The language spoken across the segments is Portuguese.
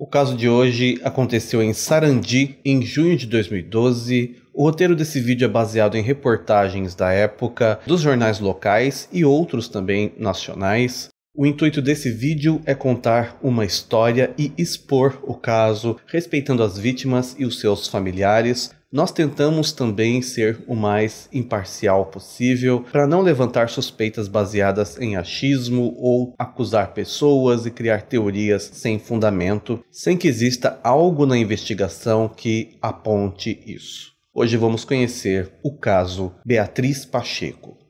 O caso de hoje aconteceu em Sarandi, em junho de 2012. O roteiro desse vídeo é baseado em reportagens da época, dos jornais locais e outros também nacionais. O intuito desse vídeo é contar uma história e expor o caso, respeitando as vítimas e os seus familiares, nós tentamos também ser o mais imparcial possível para não levantar suspeitas baseadas em achismo ou acusar pessoas e criar teorias sem fundamento, sem que exista algo na investigação que aponte isso. Hoje vamos conhecer o caso Beatriz Pacheco.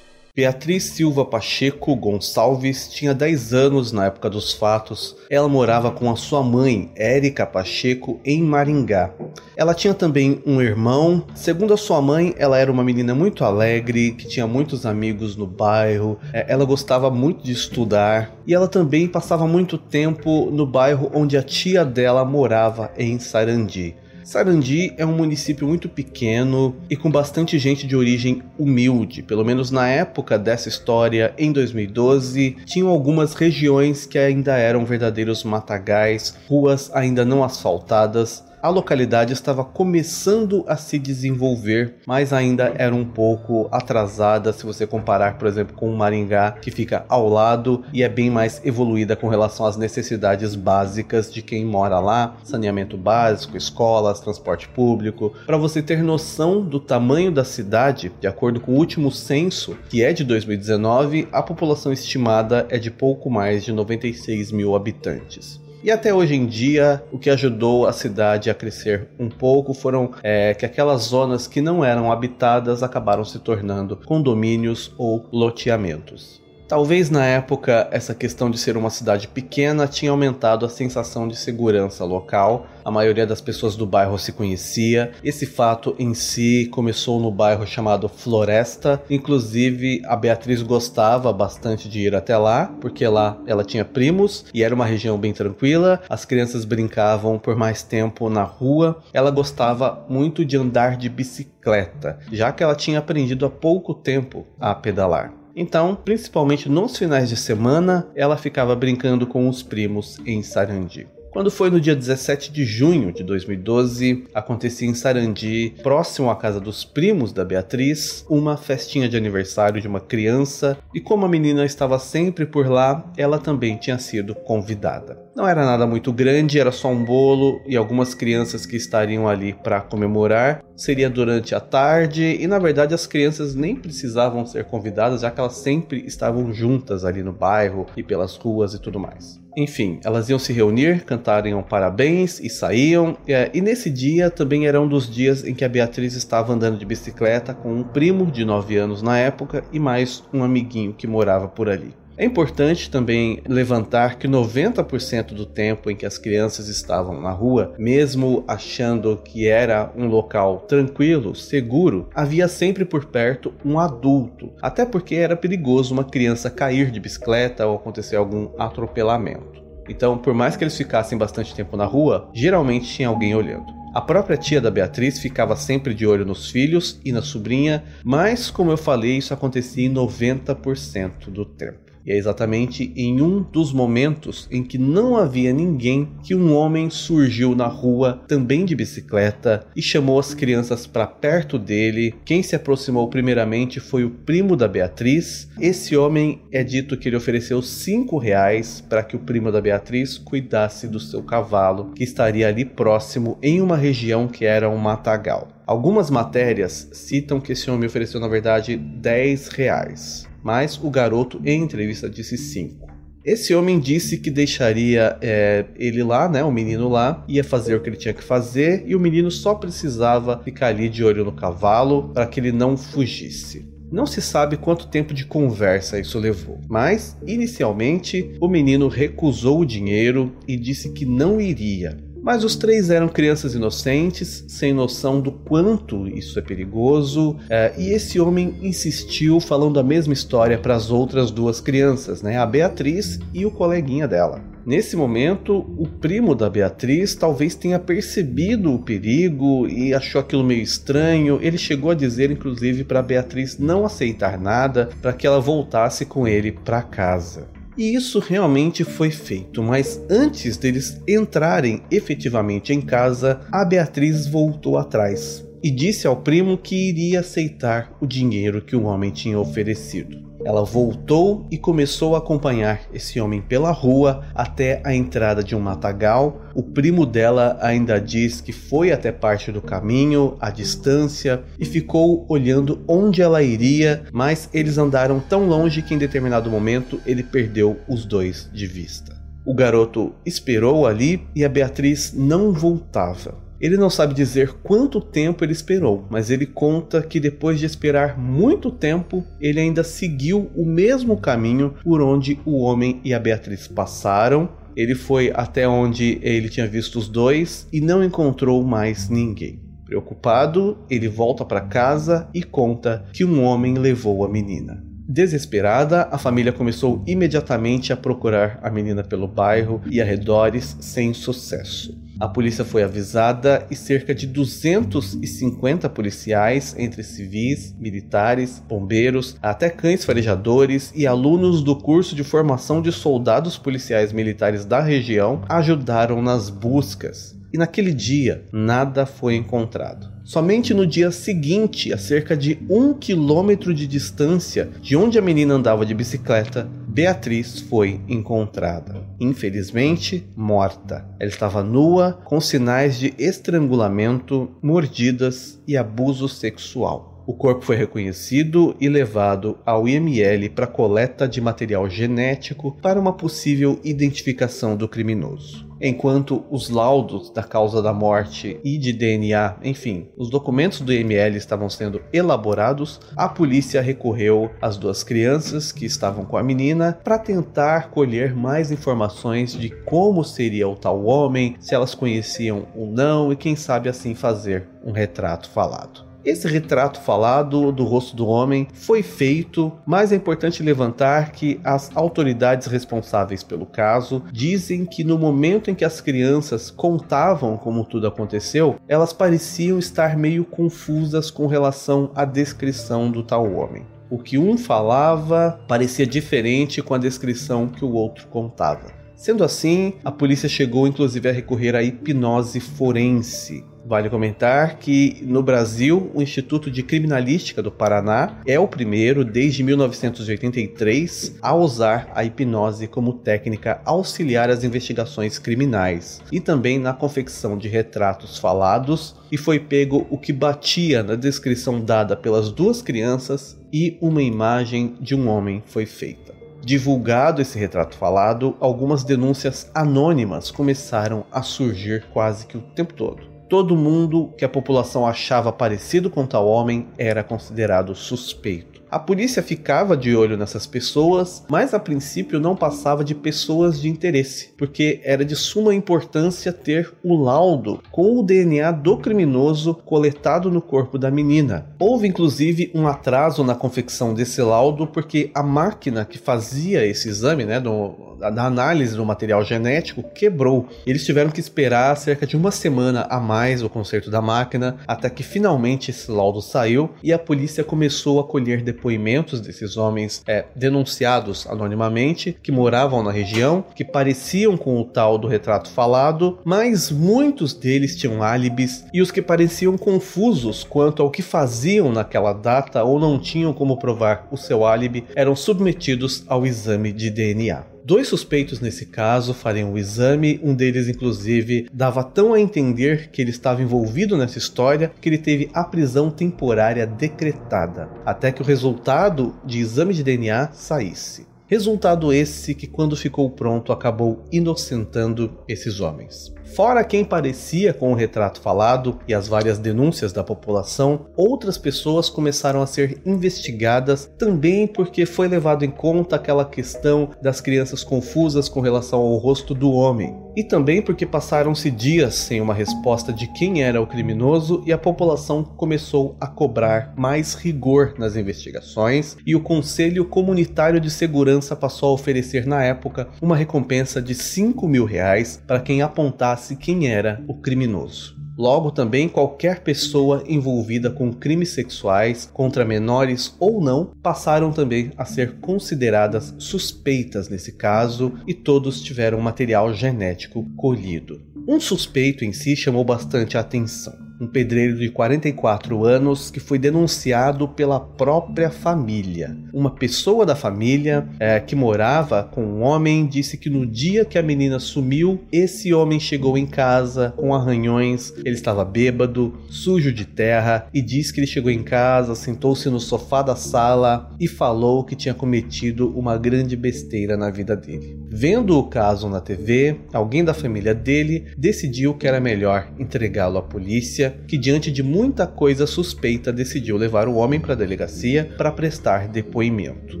Beatriz Silva Pacheco Gonçalves tinha 10 anos na época dos fatos. Ela morava com a sua mãe, Érica Pacheco, em Maringá. Ela tinha também um irmão. Segundo a sua mãe, ela era uma menina muito alegre, que tinha muitos amigos no bairro. É, ela gostava muito de estudar e ela também passava muito tempo no bairro onde a tia dela morava, em Sarandi. Sarandi é um município muito pequeno e com bastante gente de origem humilde. Pelo menos na época dessa história, em 2012, tinham algumas regiões que ainda eram verdadeiros matagais, ruas ainda não asfaltadas a localidade estava começando a se desenvolver, mas ainda era um pouco atrasada se você comparar, por exemplo, com o Maringá, que fica ao lado e é bem mais evoluída com relação às necessidades básicas de quem mora lá, saneamento básico, escolas, transporte público. Para você ter noção do tamanho da cidade, de acordo com o último censo, que é de 2019, a população estimada é de pouco mais de 96 mil habitantes. E até hoje em dia, o que ajudou a cidade a crescer um pouco foram é, que aquelas zonas que não eram habitadas acabaram se tornando condomínios ou loteamentos. Talvez na época essa questão de ser uma cidade pequena tinha aumentado a sensação de segurança local. A maioria das pessoas do bairro se conhecia. Esse fato em si começou no bairro chamado Floresta. Inclusive, a Beatriz gostava bastante de ir até lá, porque lá ela tinha primos e era uma região bem tranquila. As crianças brincavam por mais tempo na rua. Ela gostava muito de andar de bicicleta, já que ela tinha aprendido há pouco tempo a pedalar. Então, principalmente nos finais de semana, ela ficava brincando com os primos em Sarandi. Quando foi no dia 17 de junho de 2012, acontecia em Sarandi, próximo à casa dos primos da Beatriz, uma festinha de aniversário de uma criança, e como a menina estava sempre por lá, ela também tinha sido convidada. Não era nada muito grande, era só um bolo e algumas crianças que estariam ali para comemorar. Seria durante a tarde e na verdade as crianças nem precisavam ser convidadas, já que elas sempre estavam juntas ali no bairro e pelas ruas e tudo mais. Enfim, elas iam se reunir, cantariam parabéns e saíam. É, e nesse dia também era um dos dias em que a Beatriz estava andando de bicicleta com um primo de 9 anos na época e mais um amiguinho que morava por ali. É importante também levantar que 90% do tempo em que as crianças estavam na rua, mesmo achando que era um local tranquilo, seguro, havia sempre por perto um adulto, até porque era perigoso uma criança cair de bicicleta ou acontecer algum atropelamento. Então, por mais que eles ficassem bastante tempo na rua, geralmente tinha alguém olhando. A própria tia da Beatriz ficava sempre de olho nos filhos e na sobrinha, mas como eu falei, isso acontecia em 90% do tempo. E é exatamente em um dos momentos em que não havia ninguém que um homem surgiu na rua, também de bicicleta, e chamou as crianças para perto dele. Quem se aproximou primeiramente foi o primo da Beatriz. Esse homem é dito que ele ofereceu cinco reais para que o primo da Beatriz cuidasse do seu cavalo, que estaria ali próximo em uma região que era um matagal. Algumas matérias citam que esse homem ofereceu, na verdade, 10 reais mas o garoto, em entrevista, disse cinco. Esse homem disse que deixaria é, ele lá, né, o menino lá, ia fazer o que ele tinha que fazer e o menino só precisava ficar ali de olho no cavalo para que ele não fugisse. Não se sabe quanto tempo de conversa isso levou, mas inicialmente o menino recusou o dinheiro e disse que não iria. Mas os três eram crianças inocentes, sem noção do quanto isso é perigoso, é, e esse homem insistiu falando a mesma história para as outras duas crianças, né, a Beatriz e o coleguinha dela. Nesse momento, o primo da Beatriz talvez tenha percebido o perigo e achou aquilo meio estranho. Ele chegou a dizer, inclusive, para Beatriz não aceitar nada para que ela voltasse com ele para casa. E isso realmente foi feito, mas antes deles entrarem efetivamente em casa, a Beatriz voltou atrás e disse ao primo que iria aceitar o dinheiro que o homem tinha oferecido. Ela voltou e começou a acompanhar esse homem pela rua até a entrada de um matagal. O primo dela ainda diz que foi até parte do caminho, à distância, e ficou olhando onde ela iria, mas eles andaram tão longe que em determinado momento ele perdeu os dois de vista. O garoto esperou ali e a Beatriz não voltava. Ele não sabe dizer quanto tempo ele esperou, mas ele conta que depois de esperar muito tempo, ele ainda seguiu o mesmo caminho por onde o homem e a Beatriz passaram. Ele foi até onde ele tinha visto os dois e não encontrou mais ninguém. Preocupado, ele volta para casa e conta que um homem levou a menina. Desesperada, a família começou imediatamente a procurar a menina pelo bairro e arredores sem sucesso. A polícia foi avisada e cerca de 250 policiais, entre civis, militares, bombeiros, até cães farejadores e alunos do curso de formação de soldados policiais militares da região, ajudaram nas buscas. E naquele dia, nada foi encontrado. Somente no dia seguinte, a cerca de um quilômetro de distância de onde a menina andava de bicicleta, Beatriz foi encontrada. Infelizmente, morta. Ela estava nua, com sinais de estrangulamento, mordidas e abuso sexual. O corpo foi reconhecido e levado ao IML para coleta de material genético para uma possível identificação do criminoso enquanto os laudos da causa da morte e de DNA, enfim, os documentos do IML estavam sendo elaborados, a polícia recorreu às duas crianças que estavam com a menina para tentar colher mais informações de como seria o tal homem, se elas conheciam ou não e quem sabe assim fazer um retrato falado. Esse retrato falado do rosto do homem foi feito, mas é importante levantar que as autoridades responsáveis pelo caso dizem que no momento em que as crianças contavam como tudo aconteceu, elas pareciam estar meio confusas com relação à descrição do tal homem. O que um falava parecia diferente com a descrição que o outro contava. Sendo assim, a polícia chegou inclusive a recorrer à hipnose forense, Vale comentar que no Brasil, o Instituto de Criminalística do Paraná é o primeiro desde 1983 a usar a hipnose como técnica auxiliar às investigações criminais e também na confecção de retratos falados e foi pego o que batia na descrição dada pelas duas crianças e uma imagem de um homem foi feita. Divulgado esse retrato falado, algumas denúncias anônimas começaram a surgir quase que o tempo todo todo mundo que a população achava parecido com tal homem era considerado suspeito. A polícia ficava de olho nessas pessoas, mas a princípio não passava de pessoas de interesse, porque era de suma importância ter o laudo com o DNA do criminoso coletado no corpo da menina. Houve inclusive um atraso na confecção desse laudo, porque a máquina que fazia esse exame, né, do, da análise do material genético quebrou. Eles tiveram que esperar cerca de uma semana a mais o conserto da máquina até que finalmente esse laudo saiu e a polícia começou a colher depoimentos desses homens é, denunciados anonimamente que moravam na região, que pareciam com o tal do retrato falado, mas muitos deles tinham álibis e os que pareciam confusos quanto ao que faziam naquela data ou não tinham como provar o seu álibi eram submetidos ao exame de DNA. Dois suspeitos nesse caso fariam o exame, um deles, inclusive, dava tão a entender que ele estava envolvido nessa história que ele teve a prisão temporária decretada, até que o resultado de exame de DNA saísse. Resultado esse que, quando ficou pronto, acabou inocentando esses homens. Fora quem parecia com o retrato falado e as várias denúncias da população, outras pessoas começaram a ser investigadas também porque foi levado em conta aquela questão das crianças confusas com relação ao rosto do homem. E também porque passaram-se dias sem uma resposta de quem era o criminoso e a população começou a cobrar mais rigor nas investigações e o Conselho Comunitário de Segurança passou a oferecer na época uma recompensa de 5 mil reais para quem apontasse quem era o criminoso. Logo, também qualquer pessoa envolvida com crimes sexuais contra menores ou não passaram também a ser consideradas suspeitas nesse caso e todos tiveram material genético colhido. Um suspeito em si chamou bastante a atenção um pedreiro de 44 anos que foi denunciado pela própria família. Uma pessoa da família é, que morava com um homem disse que no dia que a menina sumiu, esse homem chegou em casa com arranhões, ele estava bêbado, sujo de terra e disse que ele chegou em casa, sentou-se no sofá da sala e falou que tinha cometido uma grande besteira na vida dele. Vendo o caso na TV, alguém da família dele decidiu que era melhor entregá-lo à polícia que, diante de muita coisa suspeita, decidiu levar o homem para a delegacia para prestar depoimento.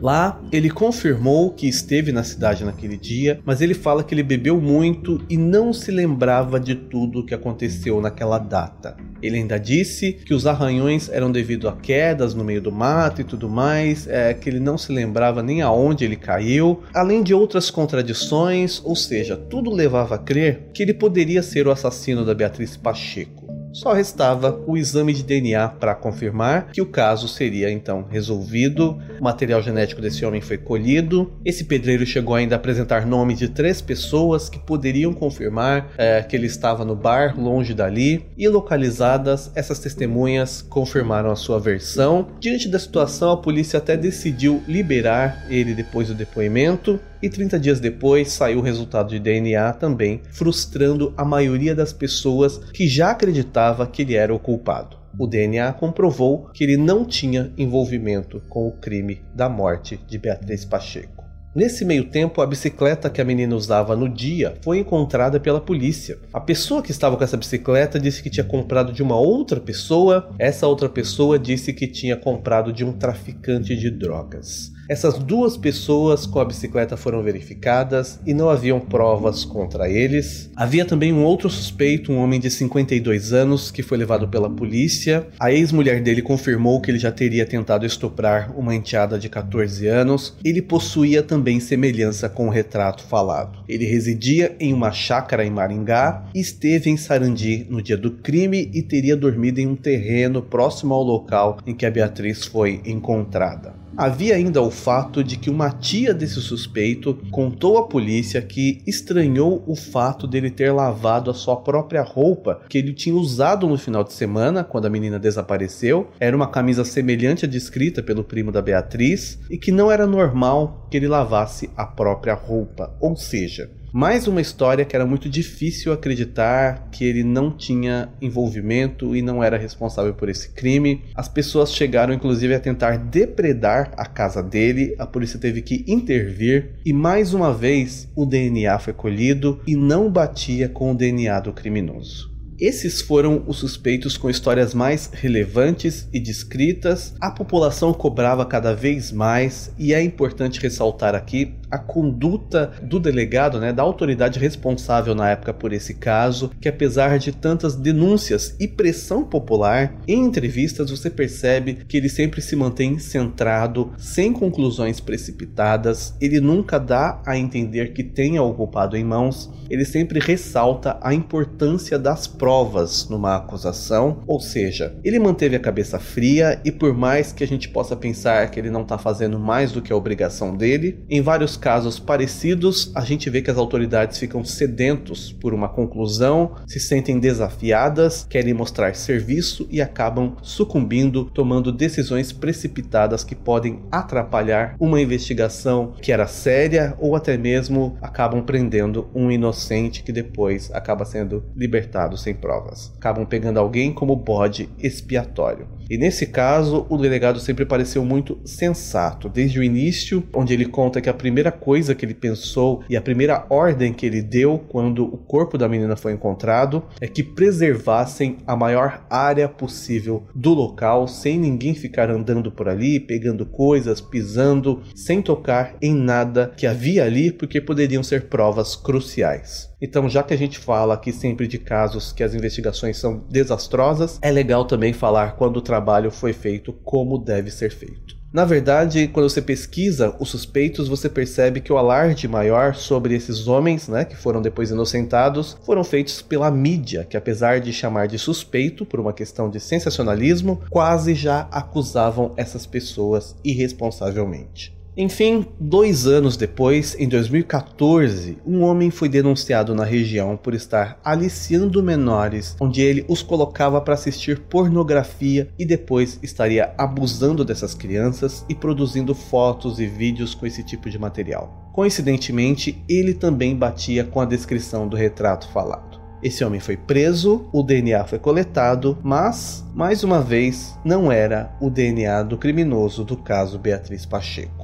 Lá, ele confirmou que esteve na cidade naquele dia, mas ele fala que ele bebeu muito e não se lembrava de tudo o que aconteceu naquela data. Ele ainda disse que os arranhões eram devido a quedas no meio do mato e tudo mais, é, que ele não se lembrava nem aonde ele caiu, além de outras contradições, ou seja, tudo levava a crer que ele poderia ser o assassino da Beatriz Pacheco. Só restava o exame de DNA para confirmar que o caso seria então resolvido. O material genético desse homem foi colhido. Esse pedreiro chegou ainda a apresentar nomes de três pessoas que poderiam confirmar é, que ele estava no bar longe dali. E localizadas, essas testemunhas confirmaram a sua versão. Diante da situação, a polícia até decidiu liberar ele depois do depoimento e 30 dias depois saiu o resultado de DNA também, frustrando a maioria das pessoas que já acreditava que ele era o culpado. O DNA comprovou que ele não tinha envolvimento com o crime da morte de Beatriz Pacheco. Nesse meio tempo, a bicicleta que a menina usava no dia foi encontrada pela polícia. A pessoa que estava com essa bicicleta disse que tinha comprado de uma outra pessoa. Essa outra pessoa disse que tinha comprado de um traficante de drogas. Essas duas pessoas com a bicicleta foram verificadas e não haviam provas contra eles. Havia também um outro suspeito, um homem de 52 anos, que foi levado pela polícia. A ex-mulher dele confirmou que ele já teria tentado estuprar uma enteada de 14 anos. Ele possuía também semelhança com o retrato falado. Ele residia em uma chácara em Maringá e esteve em Sarandi no dia do crime e teria dormido em um terreno próximo ao local em que a Beatriz foi encontrada. Havia ainda o fato de que uma tia desse suspeito contou à polícia que estranhou o fato dele ter lavado a sua própria roupa que ele tinha usado no final de semana quando a menina desapareceu. Era uma camisa semelhante à descrita pelo primo da Beatriz e que não era normal que ele lavasse a própria roupa, ou seja, mais uma história que era muito difícil acreditar que ele não tinha envolvimento e não era responsável por esse crime. As pessoas chegaram inclusive a tentar depredar a casa dele, a polícia teve que intervir e mais uma vez o DNA foi colhido e não batia com o DNA do criminoso. Esses foram os suspeitos com histórias mais relevantes e descritas. A população cobrava cada vez mais, e é importante ressaltar aqui a conduta do delegado, né, da autoridade responsável na época por esse caso, que apesar de tantas denúncias e pressão popular, em entrevistas você percebe que ele sempre se mantém centrado, sem conclusões precipitadas, ele nunca dá a entender que tenha o culpado em mãos, ele sempre ressalta a importância das provas numa acusação, ou seja, ele manteve a cabeça fria e por mais que a gente possa pensar que ele não está fazendo mais do que a obrigação dele, em vários casos parecidos, a gente vê que as autoridades ficam sedentos por uma conclusão, se sentem desafiadas, querem mostrar serviço e acabam sucumbindo, tomando decisões precipitadas que podem atrapalhar uma investigação que era séria ou até mesmo acabam prendendo um inocente que depois acaba sendo libertado sem provas. Acabam pegando alguém como bode expiatório. E nesse caso, o delegado sempre pareceu muito sensato, desde o início, onde ele conta que a primeira coisa que ele pensou e a primeira ordem que ele deu quando o corpo da menina foi encontrado é que preservassem a maior área possível do local, sem ninguém ficar andando por ali, pegando coisas, pisando, sem tocar em nada que havia ali, porque poderiam ser provas cruciais. Então, já que a gente fala aqui sempre de casos que as investigações são desastrosas, é legal também falar quando o trabalho foi feito como deve ser feito. Na verdade, quando você pesquisa os suspeitos, você percebe que o alarde maior sobre esses homens, né, que foram depois inocentados, foram feitos pela mídia, que apesar de chamar de suspeito por uma questão de sensacionalismo, quase já acusavam essas pessoas irresponsavelmente. Enfim, dois anos depois, em 2014, um homem foi denunciado na região por estar aliciando menores, onde ele os colocava para assistir pornografia e depois estaria abusando dessas crianças e produzindo fotos e vídeos com esse tipo de material. Coincidentemente, ele também batia com a descrição do retrato falado. Esse homem foi preso, o DNA foi coletado, mas, mais uma vez, não era o DNA do criminoso do caso Beatriz Pacheco.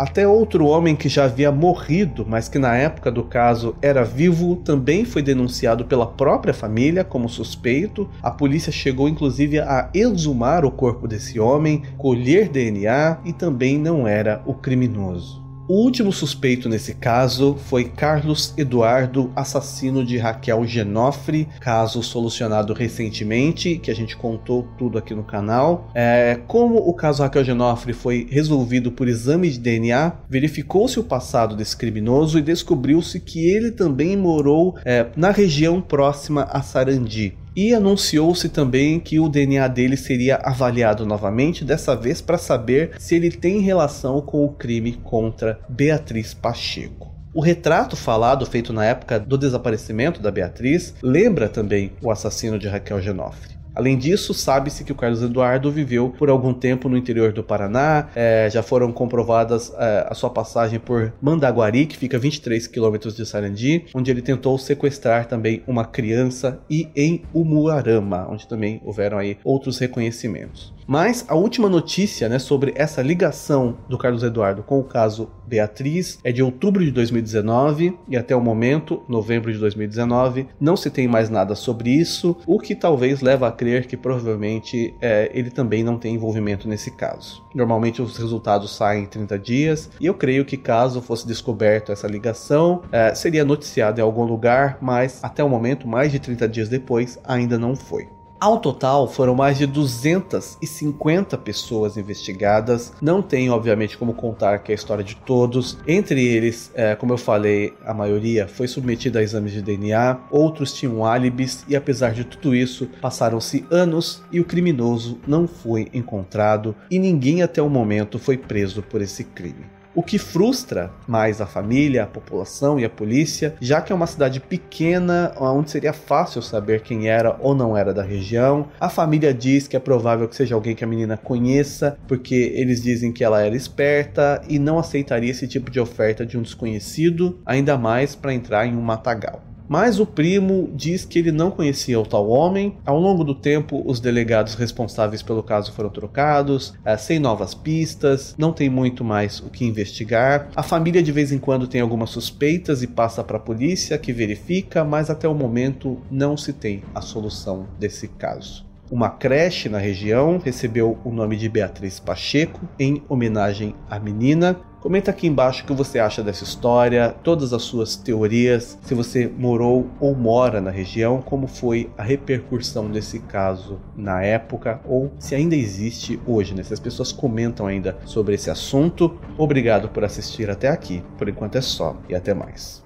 Até outro homem que já havia morrido, mas que na época do caso era vivo, também foi denunciado pela própria família como suspeito. A polícia chegou inclusive a exumar o corpo desse homem, colher DNA e também não era o criminoso. O último suspeito nesse caso foi Carlos Eduardo, assassino de Raquel Genofre, caso solucionado recentemente, que a gente contou tudo aqui no canal. É, como o caso Raquel Genofre foi resolvido por exame de DNA, verificou-se o passado desse criminoso e descobriu-se que ele também morou é, na região próxima a Sarandi. E anunciou-se também que o DNA dele seria avaliado novamente, dessa vez para saber se ele tem relação com o crime contra Beatriz Pacheco. O retrato falado, feito na época do desaparecimento da Beatriz, lembra também o assassino de Raquel Genofre. Além disso, sabe-se que o Carlos Eduardo viveu por algum tempo no interior do Paraná, é, já foram comprovadas é, a sua passagem por Mandaguari, que fica a 23 quilômetros de Sarandi, onde ele tentou sequestrar também uma criança, e em Umuarama, onde também houveram aí outros reconhecimentos. Mas a última notícia né, sobre essa ligação do Carlos Eduardo com o caso Beatriz é de outubro de 2019 e até o momento, novembro de 2019, não se tem mais nada sobre isso, o que talvez leva a crer que provavelmente é, ele também não tem envolvimento nesse caso. Normalmente os resultados saem em 30 dias e eu creio que caso fosse descoberto essa ligação, é, seria noticiado em algum lugar, mas até o momento, mais de 30 dias depois, ainda não foi. Ao total, foram mais de 250 pessoas investigadas. Não tem, obviamente, como contar aqui a história de todos. Entre eles, é, como eu falei, a maioria foi submetida a exames de DNA, outros tinham álibis, e apesar de tudo isso, passaram-se anos e o criminoso não foi encontrado, e ninguém até o momento foi preso por esse crime o que frustra mais a família, a população e a polícia, já que é uma cidade pequena onde seria fácil saber quem era ou não era da região. A família diz que é provável que seja alguém que a menina conheça, porque eles dizem que ela era esperta e não aceitaria esse tipo de oferta de um desconhecido, ainda mais para entrar em um matagal. Mas o primo diz que ele não conhecia o tal homem. Ao longo do tempo, os delegados responsáveis pelo caso foram trocados, é, sem novas pistas, não tem muito mais o que investigar. A família de vez em quando tem algumas suspeitas e passa para a polícia que verifica, mas até o momento não se tem a solução desse caso. Uma creche na região recebeu o nome de Beatriz Pacheco em homenagem à menina. Comenta aqui embaixo o que você acha dessa história, todas as suas teorias, se você morou ou mora na região, como foi a repercussão desse caso na época ou se ainda existe hoje, né? Se as pessoas comentam ainda sobre esse assunto. Obrigado por assistir até aqui. Por enquanto é só e até mais.